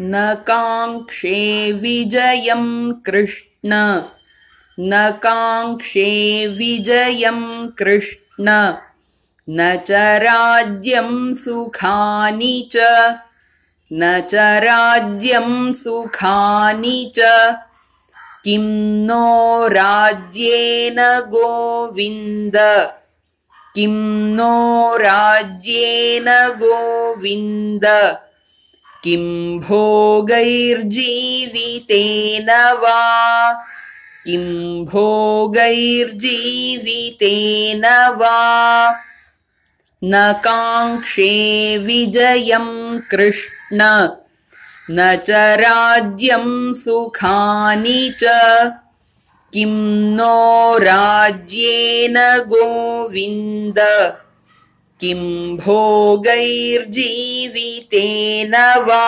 न काङ्क्षे विजयम् कृष्ण। न काङ्क्षे विजयम् कृष्ण। न च राज्यम् सुखानि च। न च राज्यम् सुखानि च। किम् नो राज्येन गोविन्द। किम् नो राज्येन गोविन्द किम् भोगैर्जीवितेन वा? किम् भोगैर्जीवितेन वा? न काङ्क्षे विजयम् कृष्ण न च राज्यम् सुखानि च। किम् नो राज्येन गोविन्द किम् भोगैर्जीवितेन वा